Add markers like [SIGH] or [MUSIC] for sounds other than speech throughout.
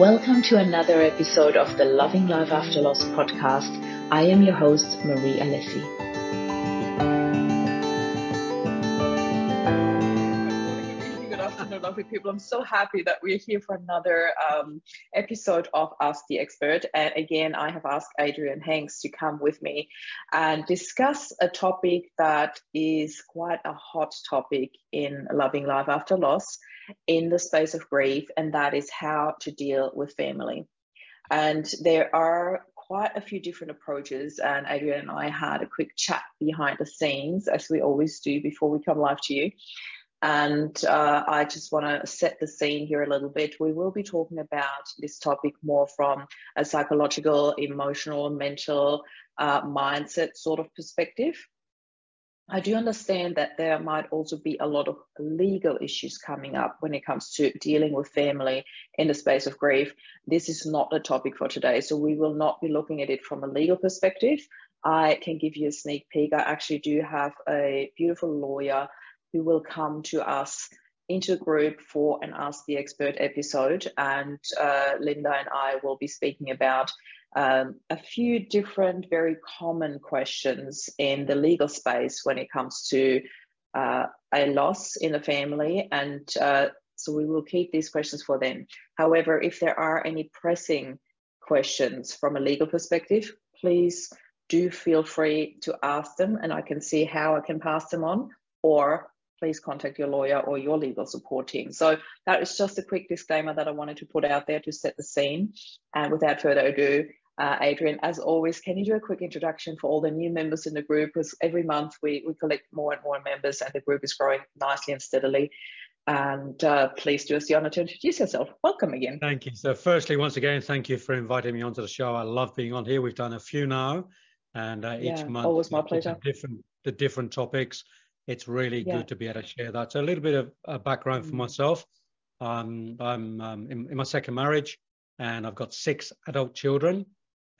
Welcome to another episode of the Loving Life After Loss podcast. I am your host, Marie Alessi. People. I'm so happy that we're here for another um, episode of Ask the Expert. And again, I have asked Adrian Hanks to come with me and discuss a topic that is quite a hot topic in Loving Life After Loss in the space of grief, and that is how to deal with family. And there are quite a few different approaches, and Adrian and I had a quick chat behind the scenes, as we always do before we come live to you. And uh, I just want to set the scene here a little bit. We will be talking about this topic more from a psychological, emotional, mental, uh, mindset sort of perspective. I do understand that there might also be a lot of legal issues coming up when it comes to dealing with family in the space of grief. This is not the topic for today, so we will not be looking at it from a legal perspective. I can give you a sneak peek. I actually do have a beautiful lawyer who will come to us into the group for an Ask the Expert episode, and uh, Linda and I will be speaking about um, a few different, very common questions in the legal space when it comes to uh, a loss in the family. And uh, so we will keep these questions for them. However, if there are any pressing questions from a legal perspective, please do feel free to ask them and I can see how I can pass them on or please contact your lawyer or your legal support team. So that is just a quick disclaimer that I wanted to put out there to set the scene. And without further ado, uh, Adrian, as always, can you do a quick introduction for all the new members in the group? Because every month we, we collect more and more members and the group is growing nicely and steadily. And uh, please do us the honor to introduce yourself. Welcome again. Thank you. So, firstly, once again, thank you for inviting me onto the show. I love being on here. We've done a few now, and uh, yeah, each month, always my pleasure. Different the different topics. It's really yeah. good to be able to share that. So, a little bit of a background mm. for myself. Um, I'm um, in, in my second marriage, and I've got six adult children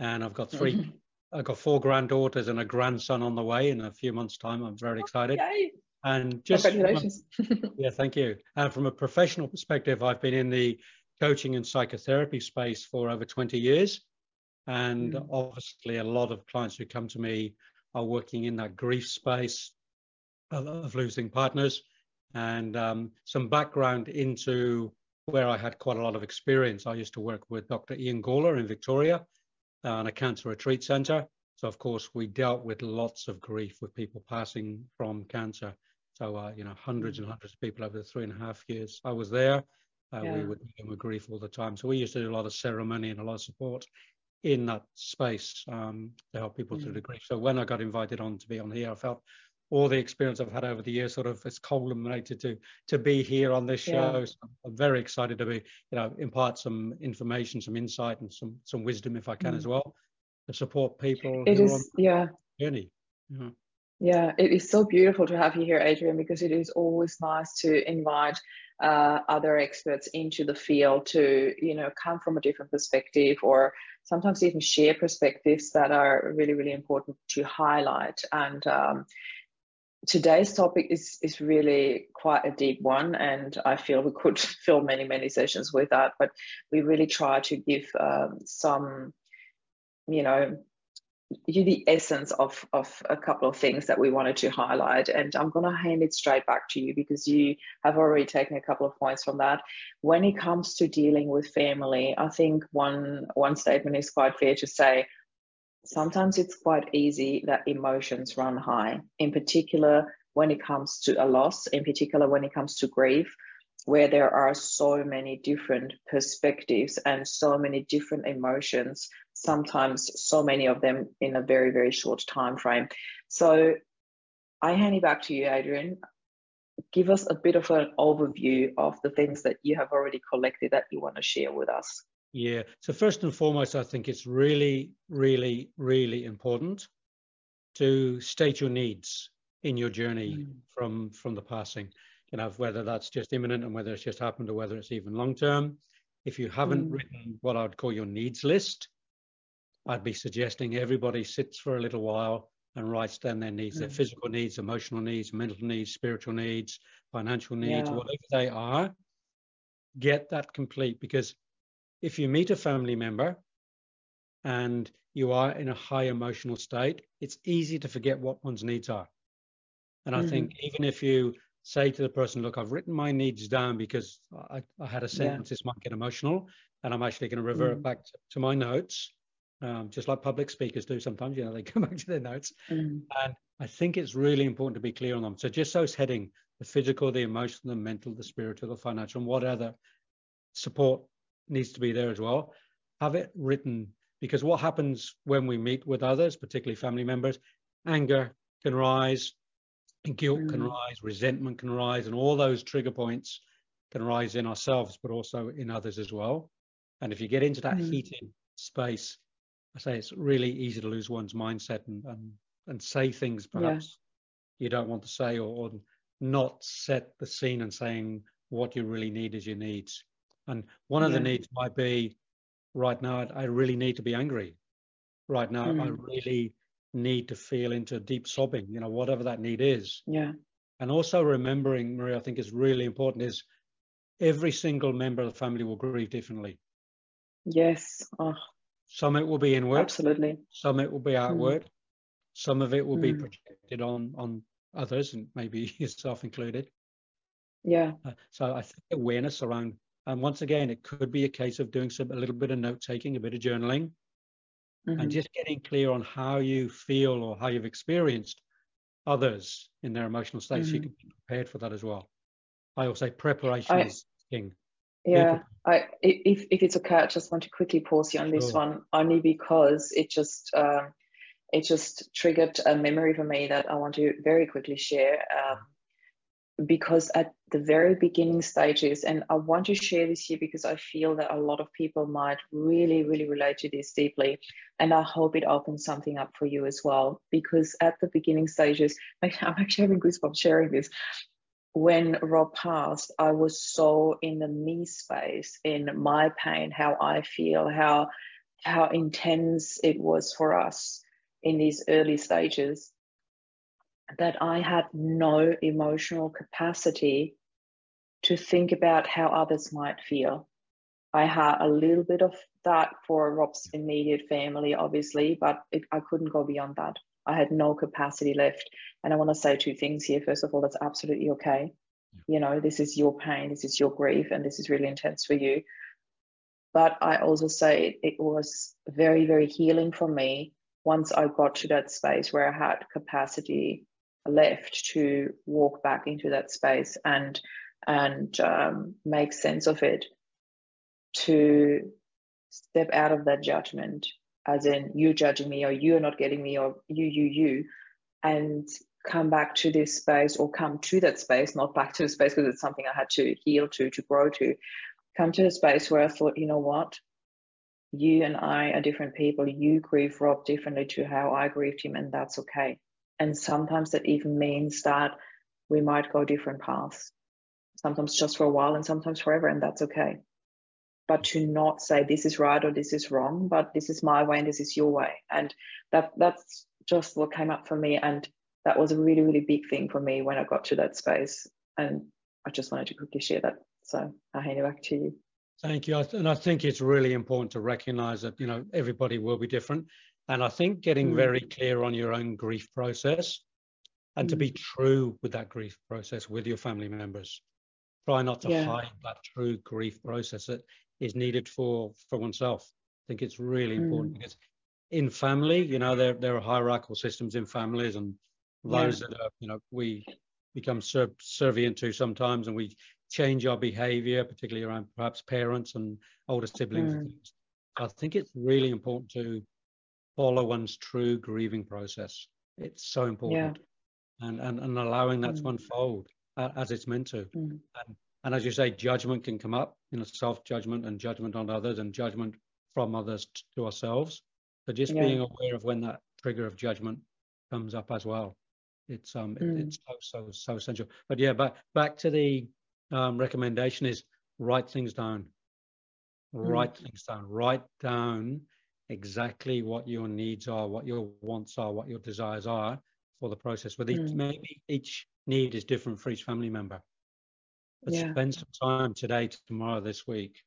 and I've got 3 mm-hmm. I've got four granddaughters and a grandson on the way in a few months' time. I'm very excited. Yay. And just congratulations. [LAUGHS] yeah, thank you. And from a professional perspective, I've been in the coaching and psychotherapy space for over 20 years. And mm. obviously, a lot of clients who come to me are working in that grief space of, of losing partners. And um, some background into where I had quite a lot of experience. I used to work with Dr. Ian Gawler in Victoria on a cancer retreat centre. So of course we dealt with lots of grief with people passing from cancer. So uh, you know hundreds and hundreds of people over the three and a half years I was there. Uh, yeah. We would deal with grief all the time. So we used to do a lot of ceremony and a lot of support in that space um, to help people mm. through the grief. So when I got invited on to be on here, I felt all the experience I've had over the years sort of has culminated to to be here on this show. Yeah. So I'm very excited to be, you know, impart some information, some insight, and some some wisdom if I can mm. as well to support people. It is, yeah. Journey. Yeah. yeah, it is so beautiful to have you here, Adrian, because it is always nice to invite uh, other experts into the field to, you know, come from a different perspective or sometimes even share perspectives that are really, really important to highlight. And um, today's topic is is really quite a deep one and i feel we could [LAUGHS] fill many many sessions with that but we really try to give um, some you know you the essence of of a couple of things that we wanted to highlight. And i'm going to hand it straight back to you because you have already taken a couple of points from that. When it comes to dealing with family i think one one statement is quite fair to say sometimes it's quite easy that emotions run high, in particular when it comes to a loss, in particular when it comes to grief, where there are so many different perspectives and so many different emotions, sometimes so many of them in a very, very short time frame. So I hand it back to you, Adrian. Give us a bit of an overview of the things that you have already collected that you want to share with us. Yeah. So first and foremost, I think it's really, really, really important to state your needs in your journey mm. from from the passing. You know, whether that's just imminent and whether it's just happened or whether it's even long term. If you haven't mm. written what I would call your needs list, I'd be suggesting everybody sits for a little while and writes down their needs, mm. their physical needs, emotional needs, mental needs, spiritual needs, financial needs, yeah. whatever they are. Get that complete because if you meet a family member and you are in a high emotional state, it's easy to forget what one's needs are. And I mm-hmm. think even if you say to the person, look, I've written my needs down because I, I had a sense yeah. this might get emotional, and I'm actually going to revert mm. back to, to, my notes, um, just like public speakers do sometimes. You know, they [LAUGHS] come back to their notes, mm. and I think it's really important to be clear on them. So just those heading: the physical, the emotional, the mental, the spiritual, the financial, and what other support needs to be there as well. Have it written because what happens when we meet with others, particularly family members, anger can rise, guilt mm. can rise, resentment can rise, and all those trigger points can rise in ourselves, but also in others as well. And if you get into that mm. heated space, I say it's really easy to lose one's mindset and and, and say things perhaps yeah. you don't want to say or, or not set the scene and saying what you really need is your needs. And one of the needs might be right now, I really need to be angry. Right now, mm. I really need to feel into deep sobbing, you know, whatever that need is. Yeah. And also remembering, Maria, I think is really important is every single member of the family will grieve differently. Yes. Oh. Some it will be inward. Absolutely. Some it will be outward. Mm. Some of it will mm. be projected on on others and maybe [LAUGHS] yourself included. Yeah. Uh, so I think awareness around and once again, it could be a case of doing some a little bit of note taking, a bit of journaling, mm-hmm. and just getting clear on how you feel or how you've experienced others in their emotional state, mm-hmm. so you can be prepared for that as well. I also say preparation I, is king. Yeah, I, if if it's okay, I just want to quickly pause you on sure. this one, only because it just um, it just triggered a memory for me that I want to very quickly share. Um, because at the very beginning stages, and I want to share this here because I feel that a lot of people might really, really relate to this deeply. And I hope it opens something up for you as well. Because at the beginning stages, [LAUGHS] I'm actually having goosebumps sharing this. When Rob passed, I was so in the me space, in my pain, how I feel, how how intense it was for us in these early stages that I had no emotional capacity to think about how others might feel. I had a little bit of that for Rob's immediate family, obviously, but it, I couldn't go beyond that. I had no capacity left. And I want to say two things here. First of all, that's absolutely okay. You know, this is your pain, this is your grief, and this is really intense for you. But I also say it was very, very healing for me once I got to that space where I had capacity left to walk back into that space and and um, make sense of it to step out of that judgment as in you judging me or you're not getting me or you you you and come back to this space or come to that space not back to the space because it's something i had to heal to to grow to. Come to a space where i thought you know what? You and i are different people. You grieve rob differently to how i grieved him and that's okay. And sometimes that even means that we might go different paths, sometimes just for a while and sometimes forever, and that's okay. But to not say this is right or this is wrong, but this is my way and this is your way. And that that's just what came up for me. And that was a really, really big thing for me when I got to that space. And I just wanted to quickly share that. So I'll hand it back to you. Thank you. And I think it's really important to recognize that, you know, everybody will be different. And I think getting mm. very clear on your own grief process and mm. to be mm. true with that grief process with your family members. Try not to yeah. hide that true grief process that is needed for, for oneself. I think it's really important mm. because in family, you know, there, there are hierarchical systems in families and those yeah. that are, you know, we become subservient to sometimes and we change our behavior, particularly around perhaps parents and older siblings. Mm. I think it's really important to follow one's true grieving process. It's so important. Yeah. And, and, and allowing that mm. to unfold as it's meant to. Mm. And, and as you say, judgment can come up, you know, self judgment and judgment on others and judgment from others to ourselves. So just yeah. being aware of when that trigger of judgment comes up as well. It's um mm. it, it's so so so essential. But yeah, but back to the um, recommendation is write things down. Mm. Write things down. Write down exactly what your needs are, what your wants are, what your desires are for the process. With each, mm. maybe each need is different for each family member. But yeah. spend some time today, tomorrow, this week,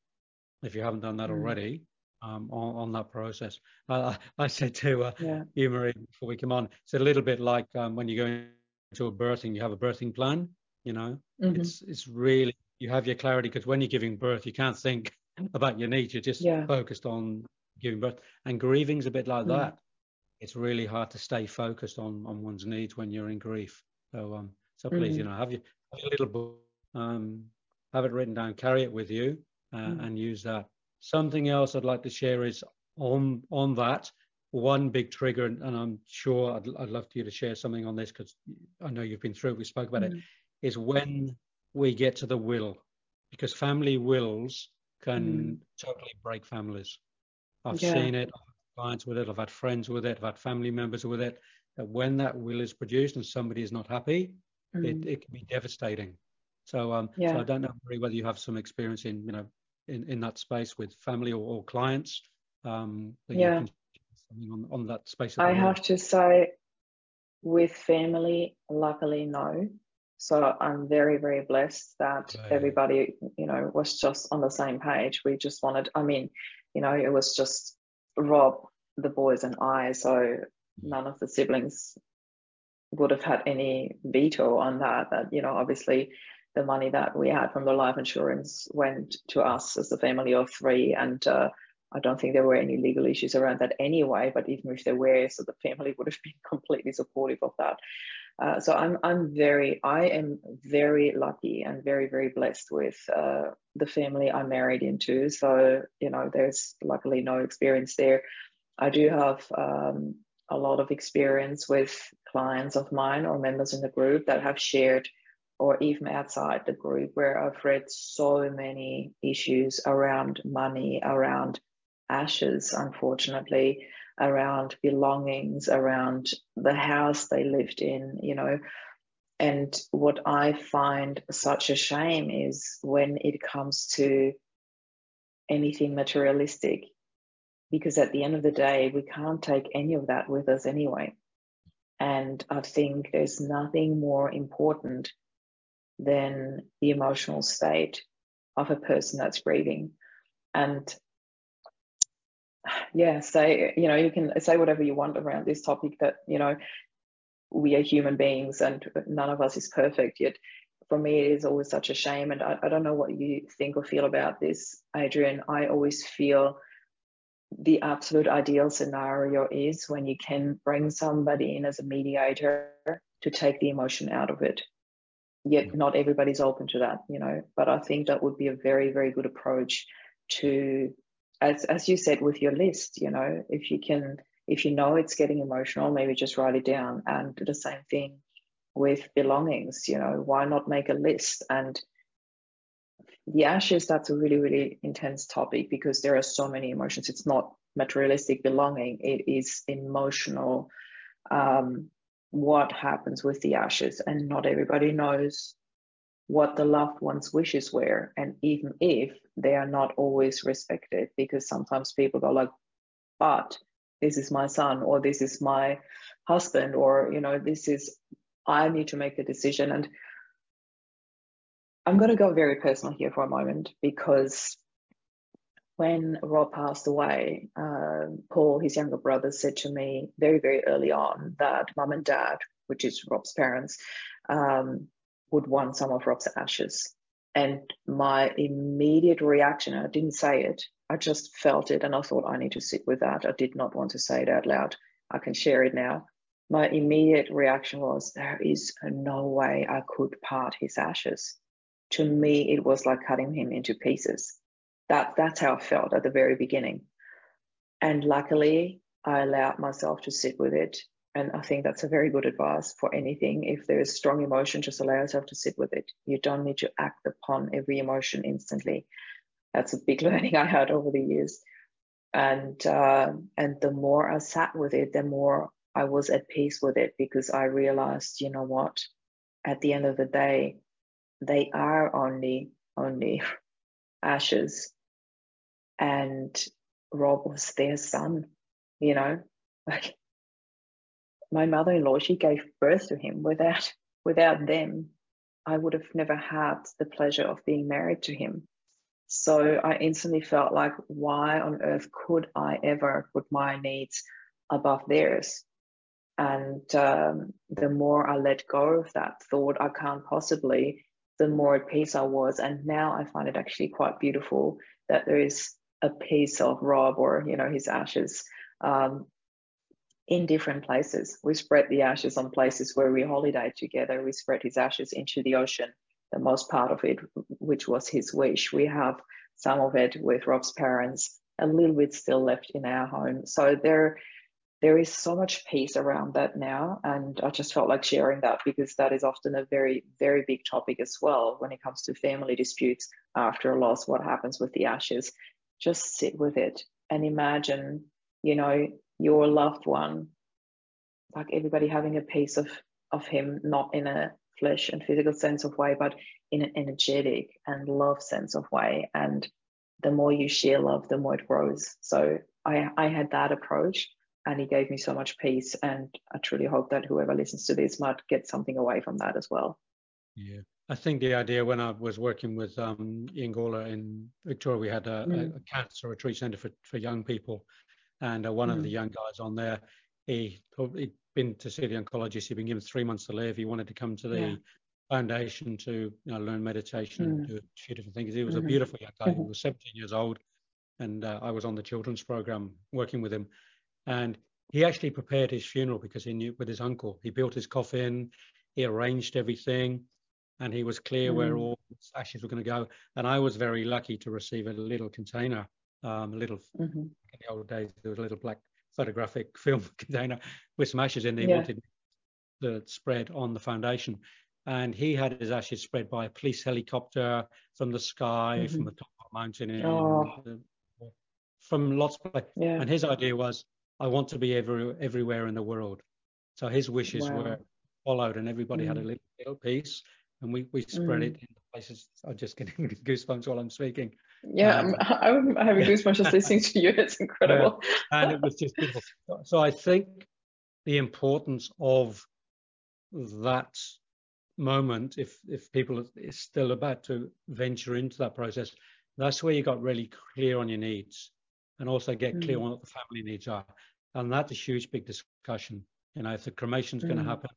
if you haven't done that mm. already um, on, on, that process. Uh, I said to uh, yeah. you, Marie, before we come on, it's a little bit like um, when you go into a birthing, you have a birthing plan. You know, mm-hmm. it's it's really you have your clarity because when you're giving birth, you can't think [LAUGHS] about your needs. You're just yeah. focused on giving birth. And grieving's a bit like mm. that. It's really hard to stay focused on on one's needs when you're in grief. So um, so please, mm. you know, have your, have your little book, um, have it written down, carry it with you, uh, mm. and use that. Something else I'd like to share is on on that one big trigger, and, and I'm sure I'd, I'd love for you to share something on this because I know you've been through it. We spoke about mm. it. Is when we get to the will, because family wills can mm. totally break families. I've yeah. seen it. I've had clients with it. I've had friends with it. I've had family members with it. That when that will is produced and somebody is not happy, mm. it, it can be devastating. So, um, yeah. so I don't know Marie, whether you have some experience in, you know, in, in that space with family or, or clients. Um, yeah. On, on that space. I have to say, with family, luckily no. So I'm very, very blessed that everybody, you know, was just on the same page. We just wanted, I mean, you know, it was just Rob, the boys, and I. So none of the siblings would have had any veto on that. That, you know, obviously the money that we had from the life insurance went to us as a family of three. And uh, I don't think there were any legal issues around that anyway. But even if there were, so the family would have [LAUGHS] been completely supportive of that. Uh, so I'm I'm very I am very lucky and very very blessed with uh, the family I married into. So you know, there's luckily no experience there. I do have um, a lot of experience with clients of mine or members in the group that have shared, or even outside the group, where I've read so many issues around money, around ashes, unfortunately, around belongings, around the house they lived in, you know. And what I find such a shame is when it comes to anything materialistic, because at the end of the day, we can't take any of that with us anyway. And I think there's nothing more important than the emotional state of a person that's grieving. And yeah, say, you know, you can say whatever you want around this topic that, you know, we are human beings and none of us is perfect. Yet for me, it is always such a shame. And I, I don't know what you think or feel about this, Adrian. I always feel the absolute ideal scenario is when you can bring somebody in as a mediator to take the emotion out of it. Yet mm. not everybody's open to that, you know. But I think that would be a very, very good approach to as as you said with your list, you know, if you can if you know it's getting emotional, maybe just write it down and do the same thing with belongings, you know, why not make a list and the ashes that's a really really intense topic because there are so many emotions. It's not materialistic belonging. It is emotional um, what happens with the ashes. And not everybody knows what the loved one's wishes were. And even if they are not always respected because sometimes people go like but this is my son or this is my husband or you know this is i need to make a decision. And i'm going to go very personal here for a moment because when rob passed away uh, paul his younger brother said to me very very early on that mum and dad which is rob's parents um, would want some of rob's ashes and my immediate reaction, I didn't say it, I just felt it and I thought I need to sit with that. I did not want to say it out loud. I can share it now. My immediate reaction was, there is no way I could part his ashes. To me, it was like cutting him into pieces. That, that's how I felt at the very beginning. And luckily, I allowed myself to sit with it and I think that's a very good advice for anything. If there is strong emotion, just allow yourself to sit with it. You don't need to act upon every emotion instantly. That's a big [LAUGHS] learning I had over the years. And uh, and the more I sat with it, the more I was at peace with it because I realized, you know what, at the end of the day, they are only only ashes. And Rob was their son, you know, like my mother-in-law she gave birth to him without without them i would have never had the pleasure of being married to him So I instantly felt like, why on earth could I ever put my needs above theirs? And um, the more I let go of that thought, I can't possibly, the more at peace I was. And now I find it actually quite beautiful that there is a piece of Rob or, you know, his ashes um, in different places. We spread the ashes on places where we holiday together. We spread his ashes into the ocean, the most part of it, which was his wish. We have some of it with Rob's parents, a little bit still left in our home. So there, there is so much peace around that now. And I just felt like sharing that because that is often a very, very big topic as well when it comes to family disputes after a loss. What happens with the ashes? Just sit with it and imagine, you know, your loved one, like everybody having a piece of of him, not in a flesh and physical sense of way, but in an energetic and love sense of way. And the more you share love, the more it grows. So I I had that approach and he gave me so much peace. And I truly hope that whoever listens to this might get something away from that as well. Yeah. I think the idea when I was working with um, Ian Gawler in Victoria, we had a, mm. a, a cancer retreat centre for, for young people. And uh, one mm. of the mm. young guys on there, he, he'd been to see the oncologist. He'd been given three months to live. He wanted to come to the yeah. foundation to you know, learn meditation mm. and do a few different things. He was mm-hmm. a beautiful young guy. Mm-hmm. He was 17 years old. And uh, I was on the children's program working with him. And he actually prepared his funeral because he knew with his uncle. He built his coffin, he arranged everything, and he was clear mm. where all his ashes were going to go. And I was very lucky to receive a little container um, a little mm-hmm. in the old days there was a little black photographic [LAUGHS] film container with some ashes in there. Yeah. wanted to spread on the foundation, and he had his ashes spread by a police helicopter from the sky, mm-hmm. from the top of a mountain, oh. from lots of places. Yeah. And his idea was, I want to be every, everywhere in the world. So his wishes wow. were followed, and everybody mm. had a mm. little, little piece, and we we spread mm. it in places. I'm just getting [LAUGHS] goosebumps while I'm speaking. Yeah, um, I'm, [LAUGHS] I'm having goosebumps just listening to you. It's incredible. And it was just beautiful. So I think the importance of that moment, if if people are still about to venture into that process, that's where you got really clear on your needs, and also get clear mm. on what the family needs are, and that's a huge big discussion. You know, if the cremation is mm. going to happen,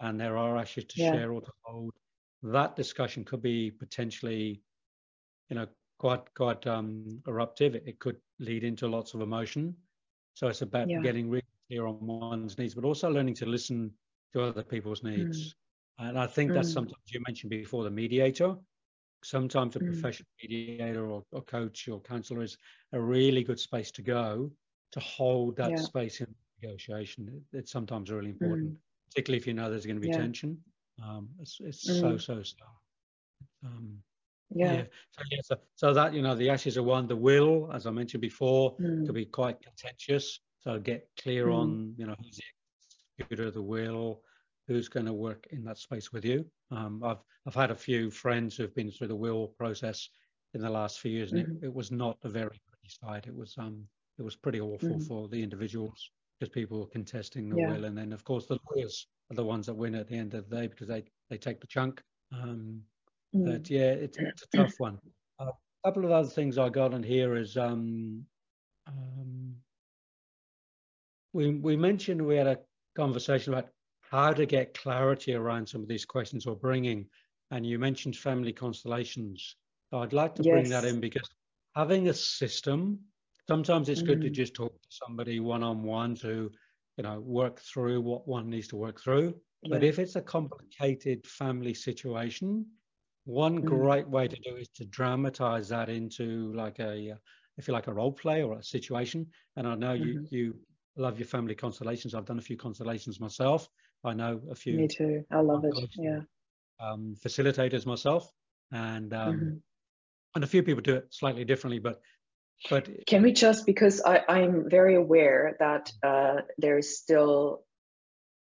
and there are ashes to yeah. share or to hold, that discussion could be potentially, you know, quite quite um, eruptive. It could lead into lots of emotion. So it's about yeah. getting really clear on one's needs, but also learning to listen to other people's needs. Mm. And I think that's mm. sometimes you mentioned before the mediator. Sometimes a mm. professional mediator or, or, coach or counselor is a really good space to go to hold that yeah. space in negotiation. It, it's sometimes really important, mm. particularly if you know there's going to be yeah. tension. Um, it's, it's so mm. so so. Um, yeah. yeah. So, yeah so, so, that, you know, the ashes are one. The will, as I mentioned before, mm. can be quite contentious. So get clear mm. on, you know, who's the executor of the will, who's going to work in that space with you. Um, I've I've had a few friends who've been through the will process in the last few years, and mm-hmm. it, it was not a very pretty sight. It was um it was pretty awful mm. for the individuals because people were contesting the yeah. will, and then of course the lawyers are the ones that win at the end of the day because they they take the chunk. Um, but mm. yeah, it's, it's a tough one. Uh, a couple of other things I got on here is um, um, we we mentioned we had a conversation about how to get clarity around some of these questions or bringing, and you mentioned family constellations. So I'd like to yes. bring that in because having a system, sometimes it's mm. good to mm. just talk to somebody one on one to, you know, work through what one needs to work through. Yeah. But if it's a complicated family situation, one mm. great way to do is to dramatize that into like a, if you like, a role play or a situation. And I know mm-hmm. you you love your family constellations. I've done a few constellations myself. I know a few. Me too. I love it. Yeah. Um, facilitators myself, and um, mm-hmm. and a few people do it slightly differently, but but can we just because I I'm very aware that uh, there is still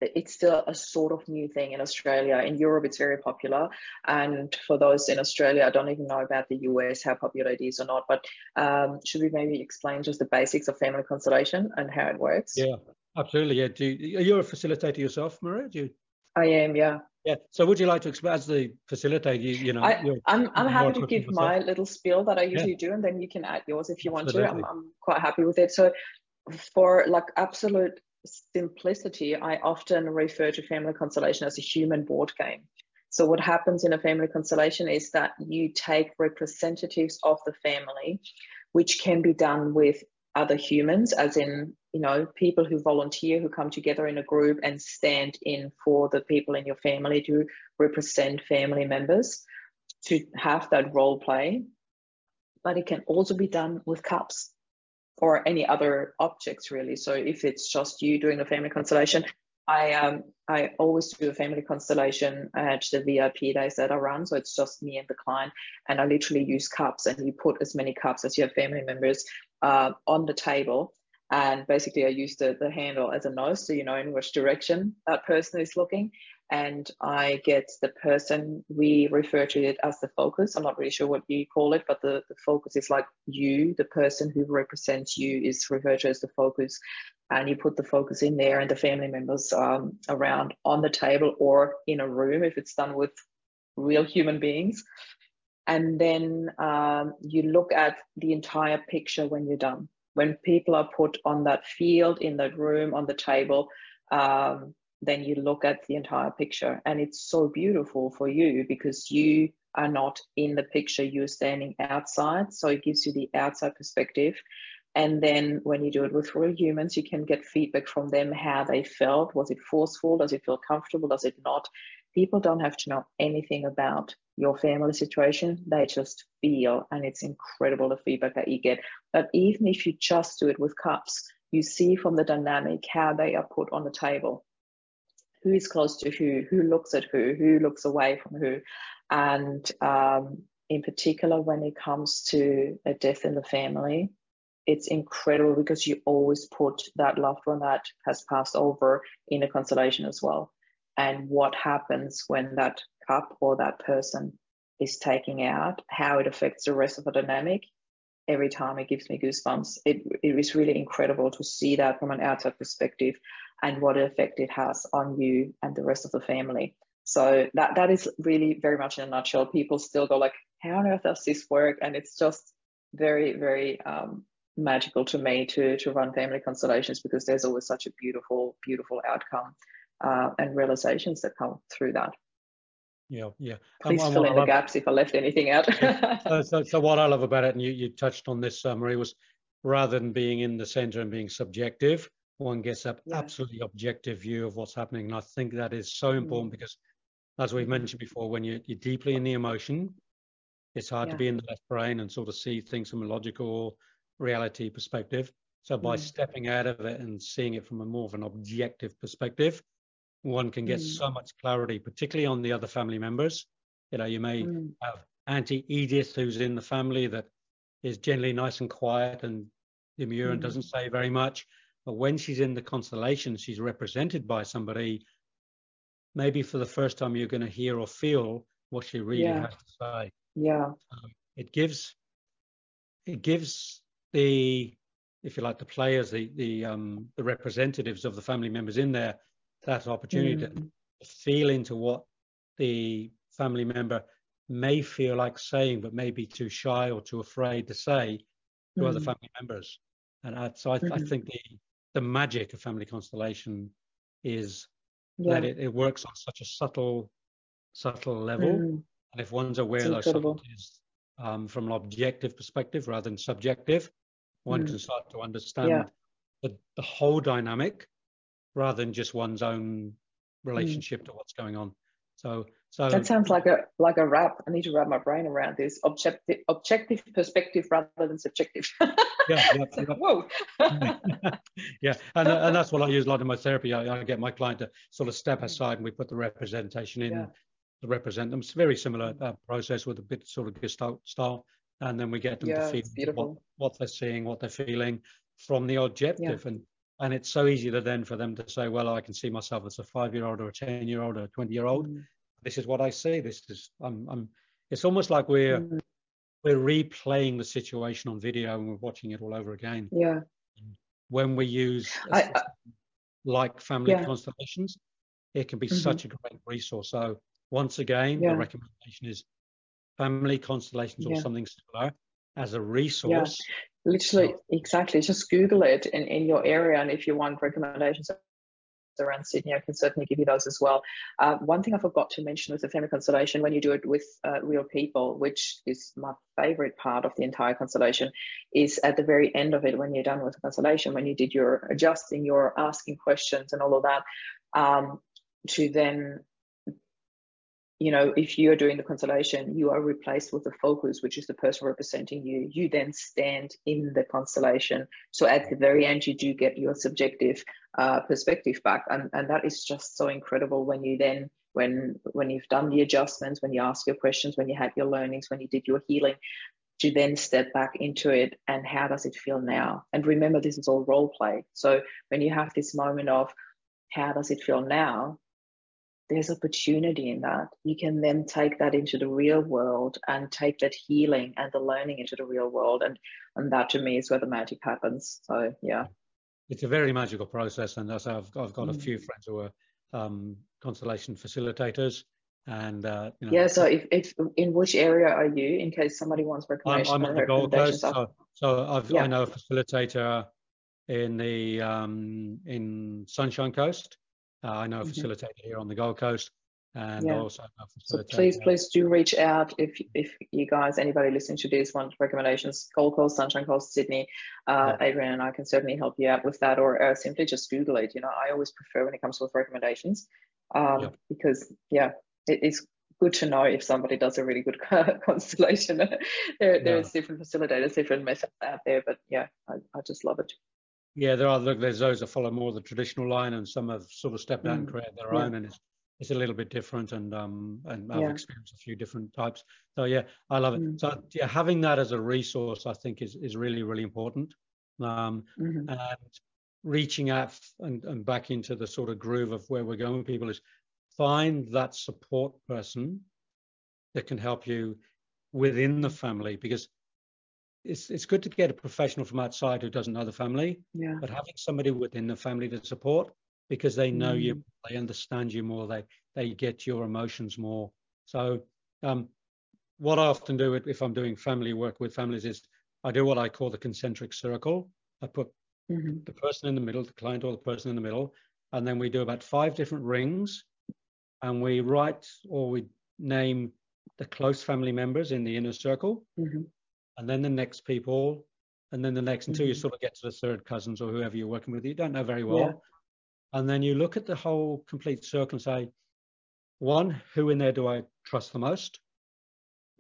it's still a sort of new thing in Australia. In Europe, it's very popular. And for those in Australia, I don't even know about the US, how popular it is or not. But um, should we maybe explain just the basics of family constellation and how it works? Yeah, absolutely. Yeah. Do you, are you a facilitator yourself, Maria? Do you... I am, yeah. Yeah. So would you like to explain as the facilitator, you, you know, I, am I'm, I'm happy to give my little spiel that I usually yeah. do, and then you can add yours if you Absolutely. want to. I'm, I'm quite happy with it. So for like absolute simplicity, I often refer to family constellation as a human board game. So what happens in a family constellation is that you take representatives of the family, which can be done with other humans, as in, you know, people who volunteer, who come together in a group and stand in for the people in your family to represent family members, to have that role play. But it can also be done with cups or any other objects, really. So if it's just you doing a family constellation, I um I always do a family constellation at the VIP days that I run. So it's just me and the client, and I literally use cups, and you put as many cups as you have family members uh, on the table. And basically, I use the, the handle as a nose, so you know in which direction that person is looking. And I get the person, we refer to it as the focus. I'm not really sure what you call it, but the, the focus is like you, the person who represents you is referred to as the focus and you put the focus in there and the family members um, around on the table or in a room if it's done with real human beings. And then um, you look at the entire picture when you're done. When people are put on that field, in that room, on the table, um, then you look at the entire picture. And it's so beautiful for you because you are not in the picture, you're standing outside. So it gives you the outside perspective. And then when you do it with real humans, you can get feedback from them how they felt. Was it forceful? Does it feel comfortable? Does it not? People don't have to know anything about your family situation. They just feel, and it's incredible the feedback that you get. But even if you just do it with cups, you see from the dynamic how they are put on the table. Who is close to who? Who looks at who? Who looks away from who? And um, in particular, when it comes to a death in the family, it's incredible because you always put that loved one that has passed over in a constellation as well. And what happens when that cup or that person is taking out, how it affects the rest of the dynamic. Every time it gives me goosebumps. It, it is really incredible to see that from an outside perspective and what effect it has on you and the rest of the family. So that that is really very much in a nutshell. People still go like, how on earth does this work? And it's just very, very um, magical to me to to run family constellations because there's always such a beautiful beautiful outcome uh, and realizations that come through that yeah yeah please um, fill in the gaps if i left anything out yeah. [LAUGHS] so, so, so, what i love about it and you, you touched on this uh, marie was rather than being in the center and being subjective one gets an yeah. absolutely objective view of what's happening and i think that is so important mm. because as we've mentioned before when you, you're deeply in the emotion it's hard yeah. to be in the left brain and sort of see things from a logical reality perspective. So by mm. stepping out of it and seeing it from a more of an objective perspective, one can get mm. so much clarity, particularly on the other family members. You know, you may mm. have Auntie Edith, who's in the family that is generally nice and quiet and demure and doesn't say very much. But when she's in the constellation, she's represented by somebody. Maybe for the first time, you're going to hear or feel what she really yeah. has to say. Yeah. Um, it gives it gives the, if you like, the players, the the um, the representatives of the family members in there, that opportunity mm. to feel into what the family member may feel like saying, but may be too shy or too afraid to say to mm. other family members. And I, so I, mm-hmm. I, think the the magic of family constellation is yeah. that it, it, works on such a subtle subtle level. Mm. And if one's aware of those subtleties um, from an objective perspective rather than subjective, one mm. can start to understand yeah. the, the whole dynamic rather than just one's own relationship mm. to what's going on. So, so that sounds like a like a wrap. I need to wrap my brain around this objective objective perspective rather than subjective. yeah, yeah, [LAUGHS] yeah. whoa. [LAUGHS] yeah, and and that's what I use a lot in my therapy. I, I, get my client to sort of step mm. aside and we put the representation in yeah. to represent them. It's a very similar uh, process with a bit sort of gestalt style and then we get them yeah, to feel what, what, they're seeing, what they're feeling from the objective. And and it's so easy to then for them to say, well, I can see myself as a five-year-old or a ten-year-old or a twenty-year-old. Mm. This is what I see. This is I'm, I'm it's almost like we're mm. we're replaying the situation on video and we're watching it all over again. Yeah. When we use I, I, like family yeah. constellations, it can be mm-hmm. such a great resource. So once again, yeah. the recommendation is family constellations or yeah. something similar as a resource. Literally, exactly. Just Google it in, in your area. And if you want recommendations around Sydney, I can certainly give you those as well. Uh, one thing I forgot to mention with the family constellation, when you do it with uh, real people, which is my favorite part of the entire constellation, is at the very end of it, when you're done with the constellation, when you did your adjusting, your asking questions and all of that, um, to then you know, if you're doing the constellation, you are replaced with the focus, which is the person representing you. You then stand in the constellation. So at the very end, you do get your subjective uh, perspective back, and and that is just so incredible when you then when when you've done the adjustments, when you ask your questions, when you had your learnings, when you did your healing, to then step back into it and how does it feel now? And remember, this is all role play. So when you have this moment of how does it feel now? There's opportunity in that. You can then take that into the real world and take that healing and the learning into the real world. And and that to me is where the magic happens. So yeah. It's a very magical process. And as I've, I've got mm. a few friends who are um, constellation facilitators. And uh, you know, yeah, so if, if in which area are you in case somebody wants recommendations? I'm, I'm on the Gold Coast, so, so I've, yeah. I know a facilitator in the um, in Sunshine Coast, uh, I know a mm-hmm. facilitator here on the Gold Coast, and yeah. also so please please do reach out if if you guys anybody listening to this want recommendations gold coast sunshine coast sydney uh, yeah. adrian and i can certainly help you out with that or uh, simply just google it you know i always prefer when it comes with recommendations um, yeah. because yeah it is good to know if somebody does a really good [LAUGHS] constellation there, there's different facilitators different methods out there but yeah I, I just love it yeah, there are. Look, there's those that follow more the traditional line, and some have sort of stepped out mm. and created their yeah. own, and it's it's a little bit different. And um, and I've yeah. experienced a few different types. So yeah, I love it. Mm. So yeah, having that as a resource, I think, is is really really important. Um, mm-hmm. and reaching out and, and back into the sort of groove of where we're going with people is find that support person that can help you within the family because it's it's good to get a professional from outside who doesn't know the family, yeah. but having somebody within the family to support because they know mm. you, they understand you more, they they get your emotions more. So um, what I often do if I'm doing family work with families is I do what I call the concentric circle. I put mm-hmm. the person in the middle, the client or the person in the middle, and then we do about five different rings, and we write or we name the close family members in the inner circle. Mm-hmm and then the next people, and then the next until mm-hmm. you sort of get to the third cousins or whoever you're working with. You don't know very well. Yeah. And then you look at the whole complete circle and say, one, who in there do I trust the most?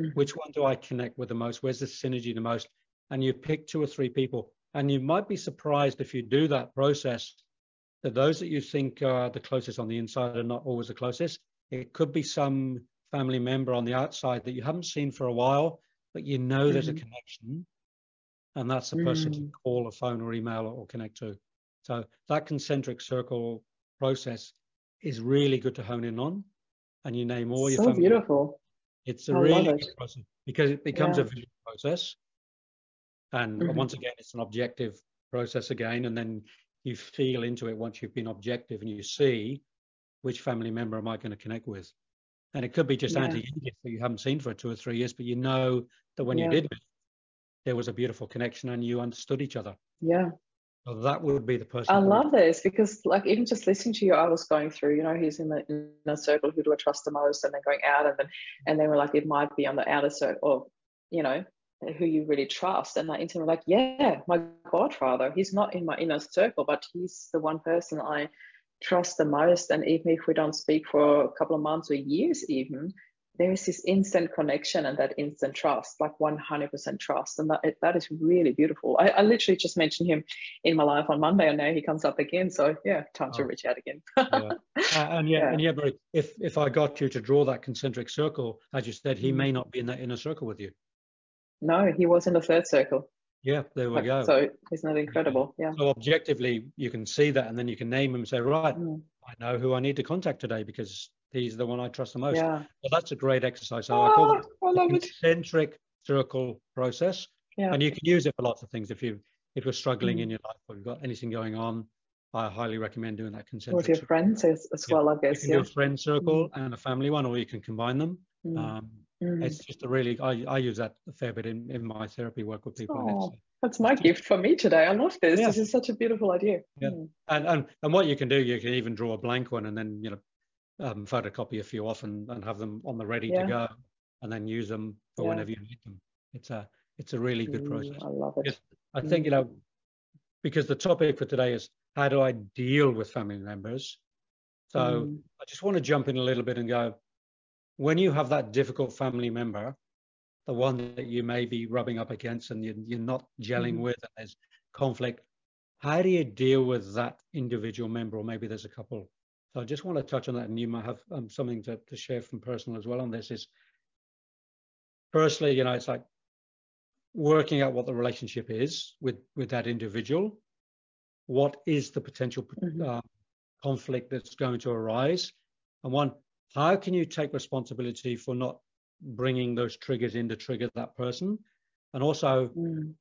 Mm-hmm. Which one do I connect with the most? Where's the synergy the most? And you pick two or three people. And you might be surprised if you do that process that those that you think are the closest on the inside are not always the closest. It could be some family member on the outside that you haven't seen for a while but you know mm-hmm. there's a mm-hmm. connection, and that's the person mm-hmm. to call, a phone, or email, or connect to. So that concentric circle process is really good to hone in on, and you name all your so family. beautiful. It's a I really good process because it becomes yeah. a visual process, and mm-hmm. once again, it's an objective process again, and then you feel into it once you've been objective and you see which family member am I going to connect with. And it could be just yeah. Auntie Edith that you haven't seen for two or three years, but you know that when yeah. you did there was a beautiful connection and you understood each other. Yeah. So that would be the person. I love this because, like, even just listening to you, I was going through, you know, who's in the inner circle, who do I trust the most, and then going out, and then, and then we're like, it might be on the outer circle, or, you know, who you really trust. And I instantly like, yeah, my godfather, he's not in my inner circle, but he's the one person I trust the most. And even if we don't speak for a couple of months or years, even there is this instant connection and that instant trust, like 100% trust. And that, that is really beautiful. I, I, literally just mentioned him in my life on Monday and now he comes up again. So yeah, time oh. to reach out again. yeah. [LAUGHS] Uh, and yeah, yeah, and yeah, but if, if I got you to draw that concentric circle, as you said, he mm. may not be in that inner circle with you. No, he was in the third circle. Yeah, there we go. So isn't that incredible? Yeah. So objectively, you can see that, and then you can name him and say, right, mm. I know who I need to contact today because he's the one I trust the most. Yeah. Well, that's a great exercise. So oh, I call it I love concentric circle process. Yeah. And you can use it for lots of things. If you if you're struggling mm. in your life or you've got anything going on, I highly recommend doing that concentric. With your circle. friends as, as Yeah. well, I You guess. can Yeah. do a friend circle and a family one, or you can combine them. Mm. Um, Mm. It's just a really, I, I use that a fair bit in, in my therapy work with people. and it's- Oh, that's my gift for me today. I love this. Yeah. This is such a beautiful idea. Yeah. Mm. and, and and what you can do, you can even draw a blank one and then you know um, photocopy a few off and, and have them on the ready Yeah. to go, and then use them for Yeah. whenever you need them. It's a it's a really good Ooh, process. I love it. Yes. I think you know because the topic for today is how do I deal with family members. So Mm. I just want to jump in a little bit and go when you have that difficult family member, the one that you may be rubbing up against and you, you're not gelling Mhm. with, and there's conflict. How do you deal with that individual member, or maybe there's a couple? So I just want to touch on that, and you might have um, something to, to share from personal as well on this. Is firstly, you know, it's like working out what the relationship is with with that individual. What is the potential Mhm. uh, conflict that's going to arise? And one, how can you take responsibility for not bringing those triggers in to trigger that person? And also, Mm.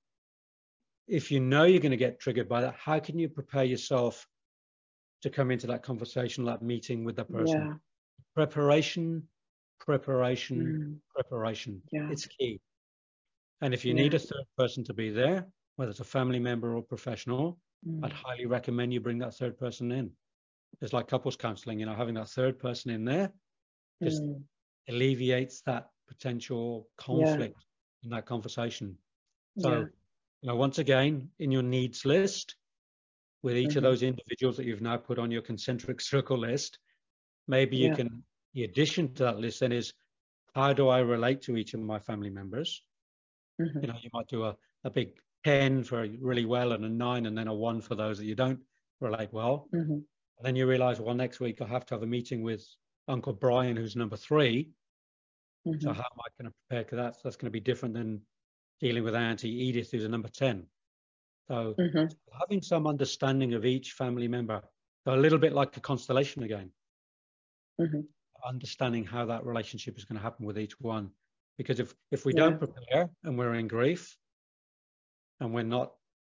if you know you're going to get triggered by that, how can you prepare yourself to come into that conversation, that meeting with that person? Yeah. Preparation, preparation, Mm. preparation. Yeah. It's key. And if you need a third person to be there, whether it's a family member or professional, Mm. I'd highly recommend you bring that third person in. It's like couples counseling, you know, having that third person in there just Mm. alleviates that potential conflict in that conversation. So, Yeah. you know, once again, in your needs list, with each Mhm. of those individuals that you've now put on your concentric [LAUGHS] circle list, maybe you Yeah. can, the addition to that list then is how do I relate to each of my family members? Mhm. You know, you might do a, a big 10 for really well and a nine and then a one for those that you don't relate well. Mhm. And then you realize, well, next week I have to have a meeting with Uncle Brian, who's number three. So Mhm. how am I going to prepare for that? So that's going to be different than dealing with Auntie Edith, who's a number 10. So Mhm. having some understanding of each family member, so a little bit like a constellation again, Mhm. understanding how that relationship is going to happen with each one. Because if if we Yeah. don't prepare and we're in grief and we're not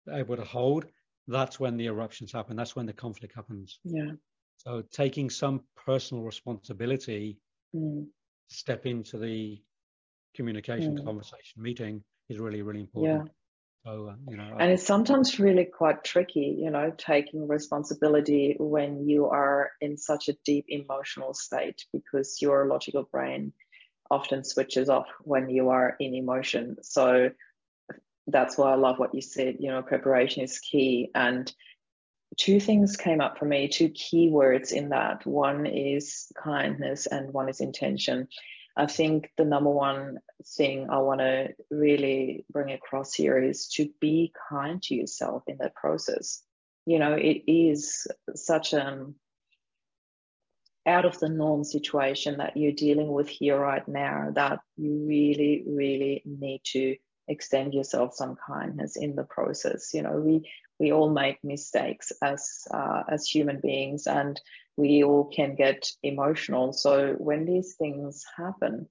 able to hold, that's when the eruptions happen. That's when the conflict happens. Yeah. So taking some personal responsibility, Mm. step into the communication, Mm. conversation, meeting is really, really important. Yeah. So, uh, you know, And it's sometimes really quite tricky, you know, taking responsibility when you are in such a deep emotional state because your logical brain often switches off when you are in emotion. So that's why I love what you said, you know, preparation is key. And two things came up for me, two key words in that. One is kindness and one is intention. I think the number one thing I want to really bring across here is to be kind to yourself in that process. You know, it is such an out of the norm situation that you're dealing with here right now that you really, really need to extend yourself some kindness in the process. You know, we we all make mistakes as uh, as human beings, and we all can get emotional. So when these things happen,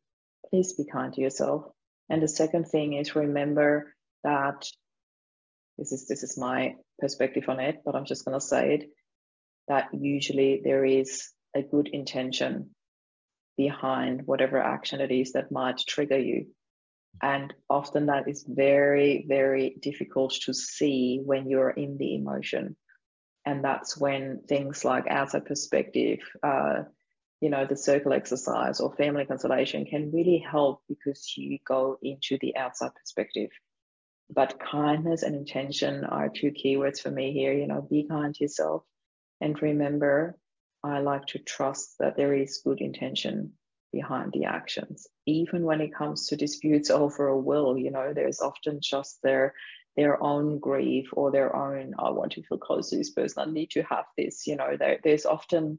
please be kind to yourself. And the second thing is remember that this is this is my perspective on it, but I'm just going to say it that usually there is a good intention behind whatever action it is that might trigger you. And often that is very, very difficult to see when you're in the emotion. And that's when things like outside perspective, uh, you know, the circle exercise or family constellation can really help because you go into the outside perspective. But kindness and intention are two keywords for me here. You know, be kind to yourself and remember, I like to trust that there is good intention behind the actions. Even when it comes to disputes over a will, you know, there's often just their their own grief or their own, I want to feel close to this person, I need to have this, you know, there, there's often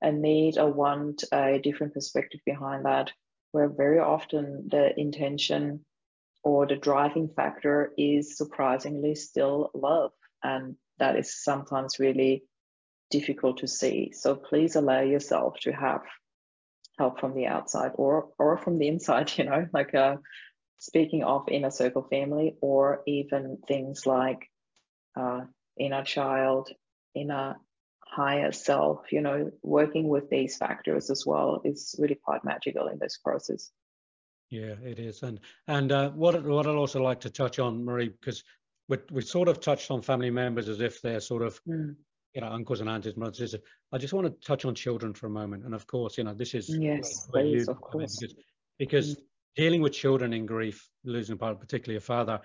a need, a want, a different perspective behind that, where very often the intention or the driving factor is surprisingly still love. And that is sometimes really difficult to see. So please allow yourself to have help from the outside or or from the inside, [LAUGHS] you know, like uh, speaking of inner circle family or even things like uh, inner child, inner higher self, you know, working with these factors as well is really quite magical in this process. Yeah, it is. And and uh, what what I'd also like to touch on, Marie, because we we sort of touched on family members as if they're sort of mm. You know uncles and aunties, mothers. I just want to touch on children for a moment. And of course, you know, this is yes, please, of course, because, because mm. dealing with children in grief, losing a part, particularly a father,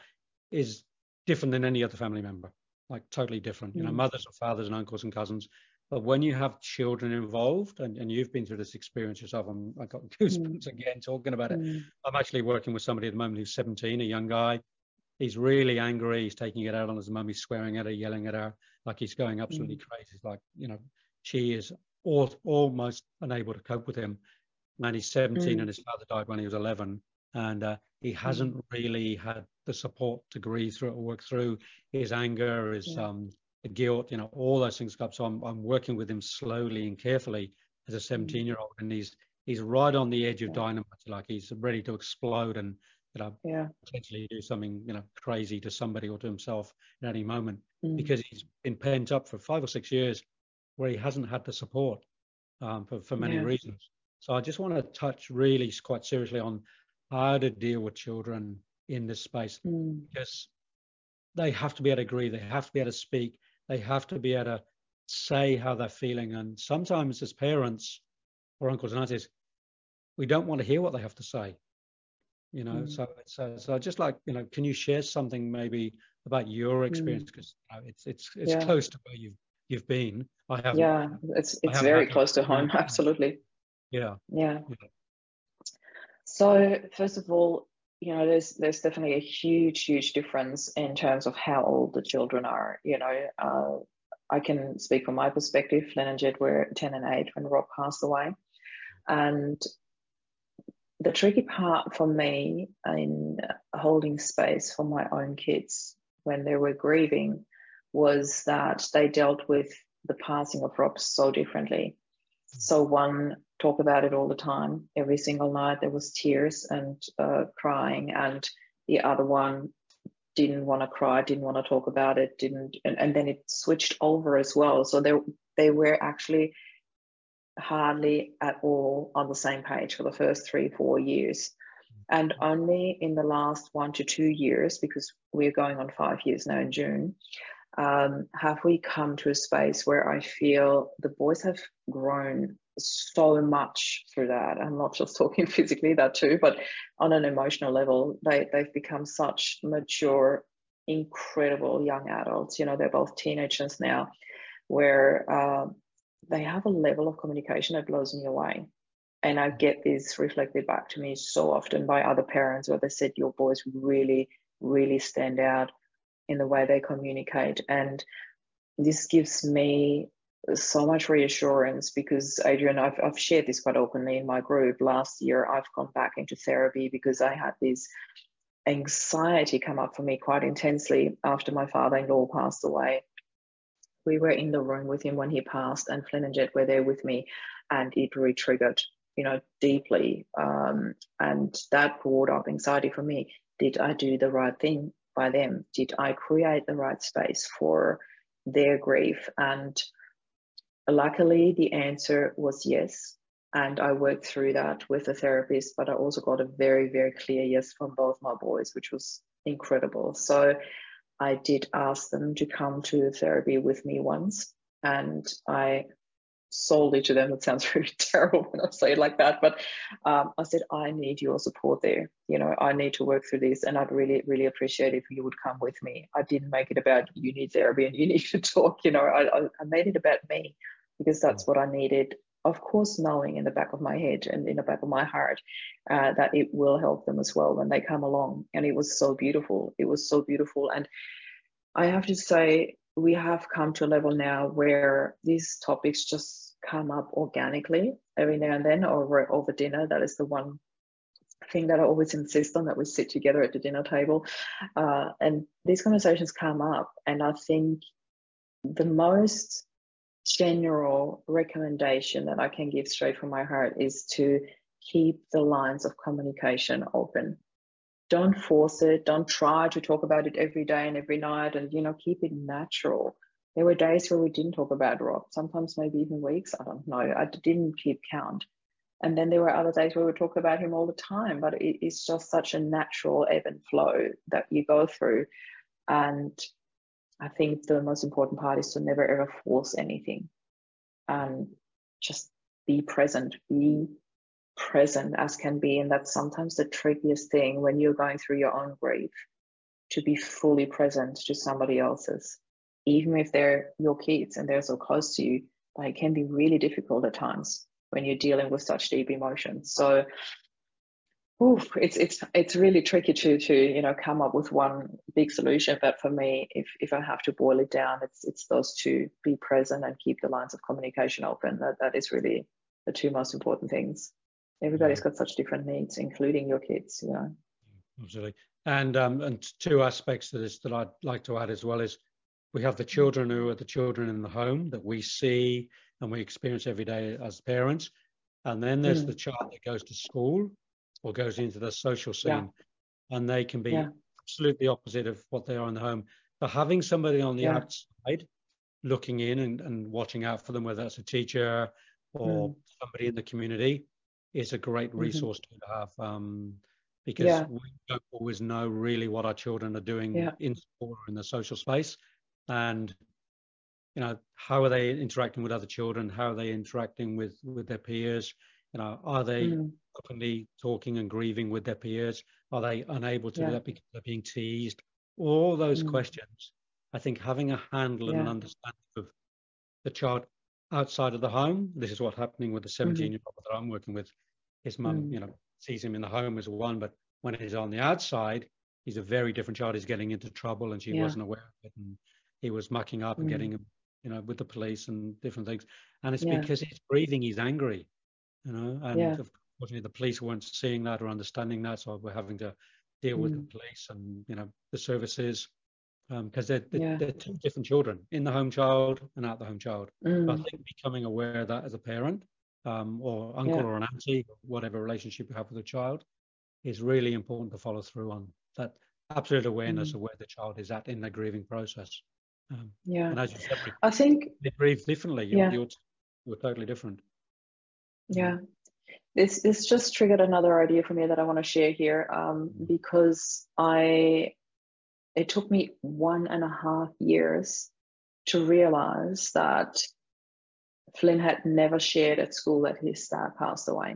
is different than any other family member. Like totally different. Mm. You know, mm. mothers or fathers and uncles and cousins but when you have children involved, and, and you've been through this experience yourself, I'm, I got goosebumps mm. again talking about it. Mm. I'm actually working with somebody at the moment who's 17, a young guy. He's really angry. He's taking it out on his mum. He's swearing at her, yelling at her, like he's going absolutely mm. crazy. Like, you know, she is all, almost unable to cope with him. And he's 17 mm. and his father died when he was 11. And uh, he mm. hasn't really had the support to grieve through it or work through his anger, his yeah. um, the guilt, you know, all those things come up. So I'm, I'm working with him slowly and carefully as a 17 year old, and he's he's right on the edge of yeah. dynamite, like he's ready to explode and you know yeah. potentially do something you know crazy to somebody or to himself at any moment mm. because he's been pent up for five or six years where he hasn't had the support um, for for many yeah. reasons. So I just want to touch really quite seriously on how to deal with children in this space mm. because they have to be able to agree, they have to be able to speak, they have to be able to say how they're feeling. And sometimes, as parents or uncles and aunties, we don't want to hear what they have to say. You know, mm. so so I just like you know, can you share something maybe about your mm. experience because mm. it's it's it's yeah. close to where you've you've been. I have. Yeah, it's it's very close to home. Absolutely. Yeah. yeah. Yeah. So first of all, you know, there's there's definitely a huge, huge difference in terms of how old the children are. You know, uh, I can speak from my perspective. Flynn and Jed were 10 and 8 when Rob passed away. And the tricky part for me in holding space for my own kids when they were grieving was that they dealt with the passing of Rob so differently. So one talk about it all the time. Every single night there was tears and uh, crying, and the other one didn't want to cry, didn't want to talk about it, didn't, and, and then it switched over as well. So they they were actually hardly at all on the same page for the first three four years. And only in the last one to two years, because we're going on five years now in June, um, have we come to a space where I feel the boys have grown so much through that. I'm not just talking [LAUGHS] physically, that too, but on an emotional level, they, they've become such mature, incredible young adults. You know, they're both teenagers now, where uh, they have a level of communication that blows me away. And I get this reflected back to me so often by other parents where they said, Your boys really, really stand out in the way they communicate. And this gives me so much reassurance because Adrian, I've, I've shared this quite openly in my group. Last year, I've gone back into therapy because I had this anxiety come up for me quite intensely after my father-in-law passed away. We were in the room with him when he passed, and Flynn and Jed were there with me, and it re-triggered, you know, deeply. Um, and that brought up anxiety for me. Did I do the right thing by them? Did I create the right space for their grief? And luckily, the answer was yes. And I worked through that with a therapist, but I also got a very, very clear yes from both my boys, which was incredible. So I did ask them to come to therapy with me once. And I solely to them. It sounds [LAUGHS] really terrible when I say it like that, but um, I said, I need your support there. You know, I need to work through this, and I'd really, really appreciate if you would come with me. I didn't make it about you need therapy and you [LAUGHS] need to talk. You know, I, I made it about me because that's what I needed. Of course, knowing in the back of my head and in the back of my heart uh, that it will help them as well when they come along. And it was so beautiful. It was so beautiful. And I have to say, we have come to a level now where these topics just come up organically every now and then over over dinner. That is the one thing that I always insist on that we sit together at the dinner table, uh, and these conversations come up. And I think the most general recommendation that I can give straight from my heart is to keep the lines of communication open. Don't force it. Don't try to talk about it every day and every night and, you know, keep it natural. There were days where we didn't talk about Rob, sometimes maybe even weeks. I don't know. I didn't keep count. And then there were other days where we talk about him all the time, but it is just such a natural ebb and flow that you go through. And I think the most important part is to never ever force anything and just be present, be present as can be. And that's sometimes the trickiest thing when you're going through your own grief to be fully present to somebody else's, even if they're your kids and they're so close to you. It can be really difficult at times when you're dealing with such deep emotions. So oof, it's it's it's really tricky to to you know come up with one big solution. But for me, if if I have to boil it down, it's it's those two: be present and keep the lines of communication open. That that is really the two most important things. Everybody's got such different needs, including your kids. You know. Absolutely. And um, and two aspects to this that I'd like to add as well is we have the children who are the children in the home that we see and we experience every day as parents. And then there's mm. the child that goes to school or goes into the social scene, yeah. and they can be yeah. absolutely opposite of what they are in the home. But having somebody on the yeah. outside looking in and, and watching out for them, whether that's a teacher or mm. somebody in the community, is a great mm-hmm. resource mm-hmm. to have. Um, because we don't always know really what our children are doing in school or in the social space and you know how are they interacting with other children how are they interacting with with their peers you know are they mm. openly talking and grieving with their peers are they unable to yeah. do that because they're being teased all those mm. questions i think having a handle and an understanding of the child outside of the home this is what's happening with the 17 year old that i'm working with his mum mm. you know sees him in the home as one, but when he's on the outside, he's a very different child. He's getting into trouble, and she yeah. wasn't aware of it, and he was mucking up and mm. getting, you know, with the police and different things. And it's yeah. because he's breathing, he's angry, you know. And yeah. unfortunately, the police weren't seeing that or understanding that, so we're having to deal mm. with the mm. police and you know the services because um, they're, they're, yeah. they're, two different children in the home child and out the home child. Mm. I think becoming aware of that as a parent um, or uncle yeah. or an auntie, whatever relationship you have with a child, is really important to follow through on. That absolute awareness mm. of where the child is at in the grieving process. Um, yeah. And as you said, I think they breathe differently. You're, yeah. you're, you're totally different. Yeah. This this just triggered another idea for me that I want to share here um, mm. because I it took me one and a half years to realize that Flynn had never shared at school that his dad passed away.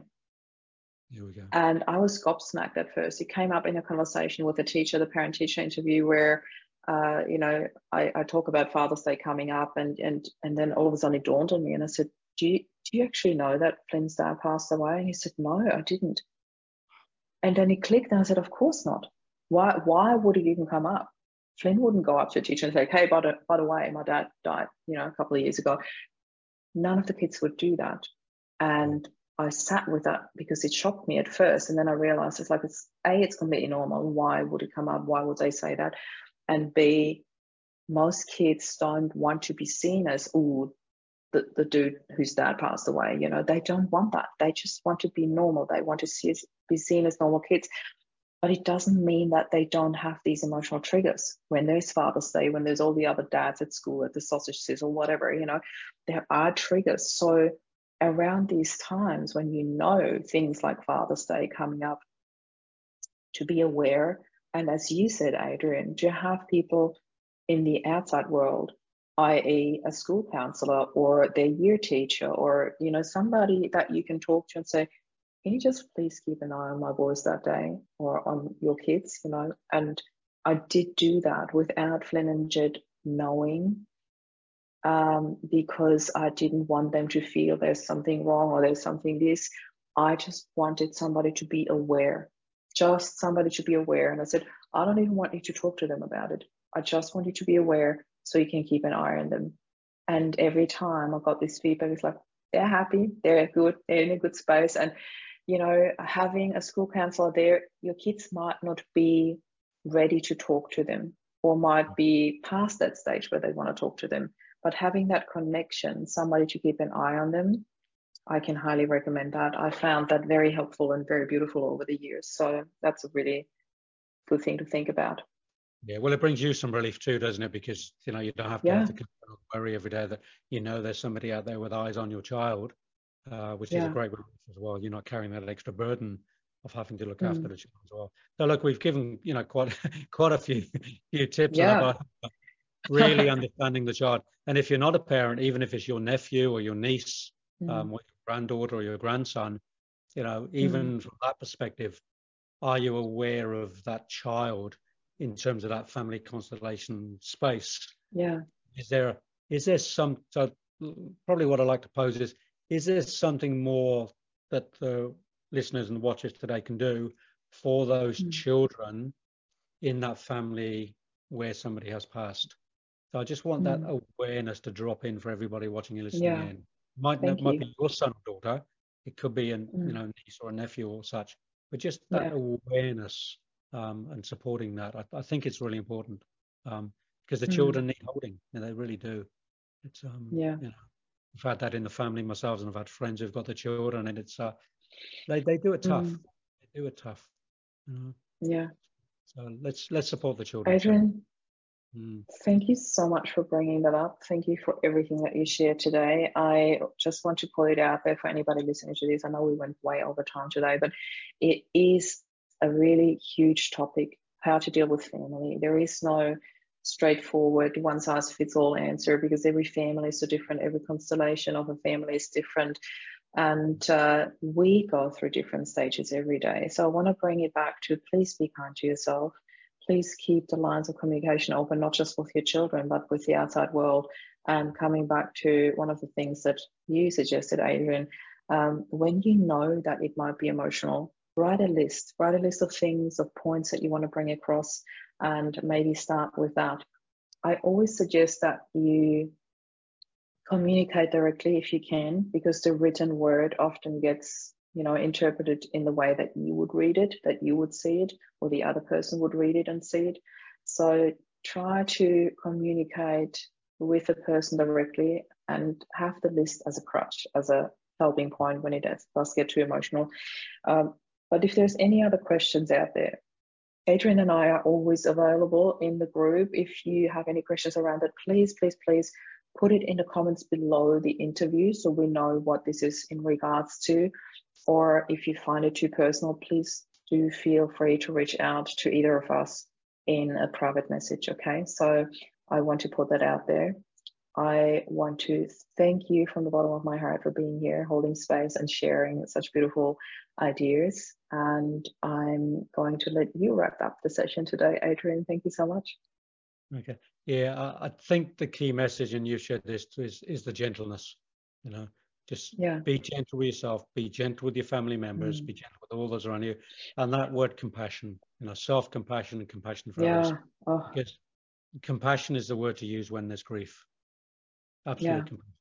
Here we go. And I was gobsmacked at first. It came up in a conversation with a teacher, the parent teacher interview, where uh, you know, I, I, talk about Father's Day coming up, and and and then all of a sudden it dawned on me, and I said, "Do you do you actually know that Flynn's dad passed away?" And he said, "No, I didn't." And then he clicked, and I said, "Of course not. Why why would it even come up?" Flynn wouldn't go up to a teacher and say, "Hey, by the, by the way, my dad died, you know, a couple of years ago." None of the kids would do that, and I sat with that because it shocked me at first, and then I realized it's like it's a it's completely normal. Why would it come up? Why would they say that? And b most kids don't want to be seen as oh the, the dude whose dad passed away you know they don't want that they just want to be normal they want to see, be seen as normal kids but it doesn't mean that they don't have these emotional triggers when there's Father's Day, when there's all the other dads at school at the sausage sizzle, whatever, you know, there are triggers. So around these times when you know things like Father's Day coming up, to be aware. And as you said, Adrian, to have people in the outside world, i.e., a school counselor or their year teacher, or you know, somebody that you can talk to and say, can you just please keep an eye on my boys that day or on your kids, you know? And I did do that without Flynn and Jed knowing um, because I didn't want them to feel there's something wrong or there's something this. I just wanted somebody to be aware, just somebody to be aware. And I said, I don't even want you to talk to them about it. I just want you to be aware so you can keep an eye on them. And every time I got this feedback, it's like, they're happy, they're good, they're in a good space. And you know, having a school counselor there, your kids might not be ready to talk to them or might be past that stage where they want to talk to them. But having that connection, somebody to keep an eye on them, I can highly recommend that. I found that very helpful and very beautiful over the years. So that's a really good thing to think about. Yeah, well, it brings you some relief too, doesn't it? Because you know you don't have to yeah. have the worry every day that you know there's somebody out there with eyes on your child, uh, which yeah. is a great relief as well. You're not carrying that extra burden of having to look mm. after the child as well. So look, we've given you know quite [LAUGHS] quite a few few tips yeah. about really understanding the child. And if you're not a parent, even if it's your nephew or your niece, mm. um, or your granddaughter or your grandson, you know, even mm. from that perspective, are you aware of that child in terms of that family constellation space? Yeah. Is there is there some so probably what I'd like to pose is is there something more that the listeners and watchers today can do for those mm. children in that family where somebody has passed? So I just want mm. that awareness to drop in for everybody watching and listening yeah. in. Might Thank might you. be your son or daughter. It could be an mm. you know niece or a nephew or such. But just that yeah. awareness um, and supporting that, I, I, think it's really important because um, the mm. children need holding, and they really do. It's um, yeah. You know, I've had that in the family myself, and I've had friends who've got the children, and it's uh, they they do it tough. Mm. They do it tough. You know? Yeah. So let's let's support the children. Adrian, mm. thank you so much for bringing that up. Thank you for everything that you shared today. I just want to put it out there for anybody listening to this. I know we went way over time today, but it is a really huge topic. How to deal with family. There is no straightforward one size fits all answer because every family is so different every constellation of a family is different and uh, we go through different stages every day so i want to bring it back to please be kind to yourself please keep the lines of communication open not just with your children but with the outside world and coming back to one of the things that you suggested adrian um, when you know that it might be emotional write a list write a list of things of points that you want to bring across and maybe start with that. I always suggest that you communicate directly if you can, because the written word often gets, you know, interpret it in the way that you would read it, that you would see it, or the other person would read it and see it. So try to communicate with the person directly and have the list as a crutch, as a helping point when it does get too emotional. Um, but if there's any other questions out there, Adrian and I are always available in the group. If you have any questions around it, please, please, please put it in the comments below the interview so we know what this is in regards to. Or if you find it too personal, please do feel free to reach out to either of us in a private message. Okay, so I want to put that out there. I want to thank you from the bottom of my heart for being here, holding space, and sharing such beautiful ideas. And I'm going to let you wrap up the session today, Adrian. Thank you so much. Okay. Yeah, I, think the key message, and you shared this, is is the gentleness. You know, just yeah. be gentle with yourself, be gentle with your family members, mm. be gentle with all those around you, and that word compassion. You know, self compassion and compassion for yeah. others. Oh. Because compassion is the word to use when there's grief. Absolutely yeah. compassion.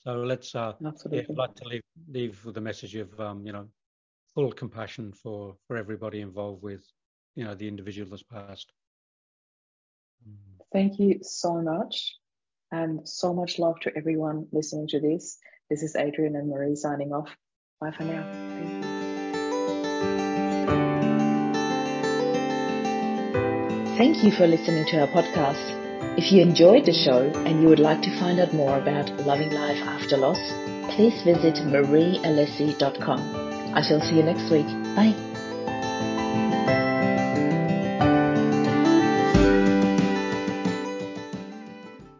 So let's uh, Absolutely. Yeah, I'd like to leave leave with a message of um, you know full compassion for for everybody involved with you know the individual that's passed. Thank you so much, and so much love to everyone listening to this. This is Adrian and Marie signing off. Bye for now. Thank you. Thank you for listening to our podcast. If you enjoyed the show and you would like to find out more about loving life after loss, please visit mariealessi.com. I shall see you next week. Bye.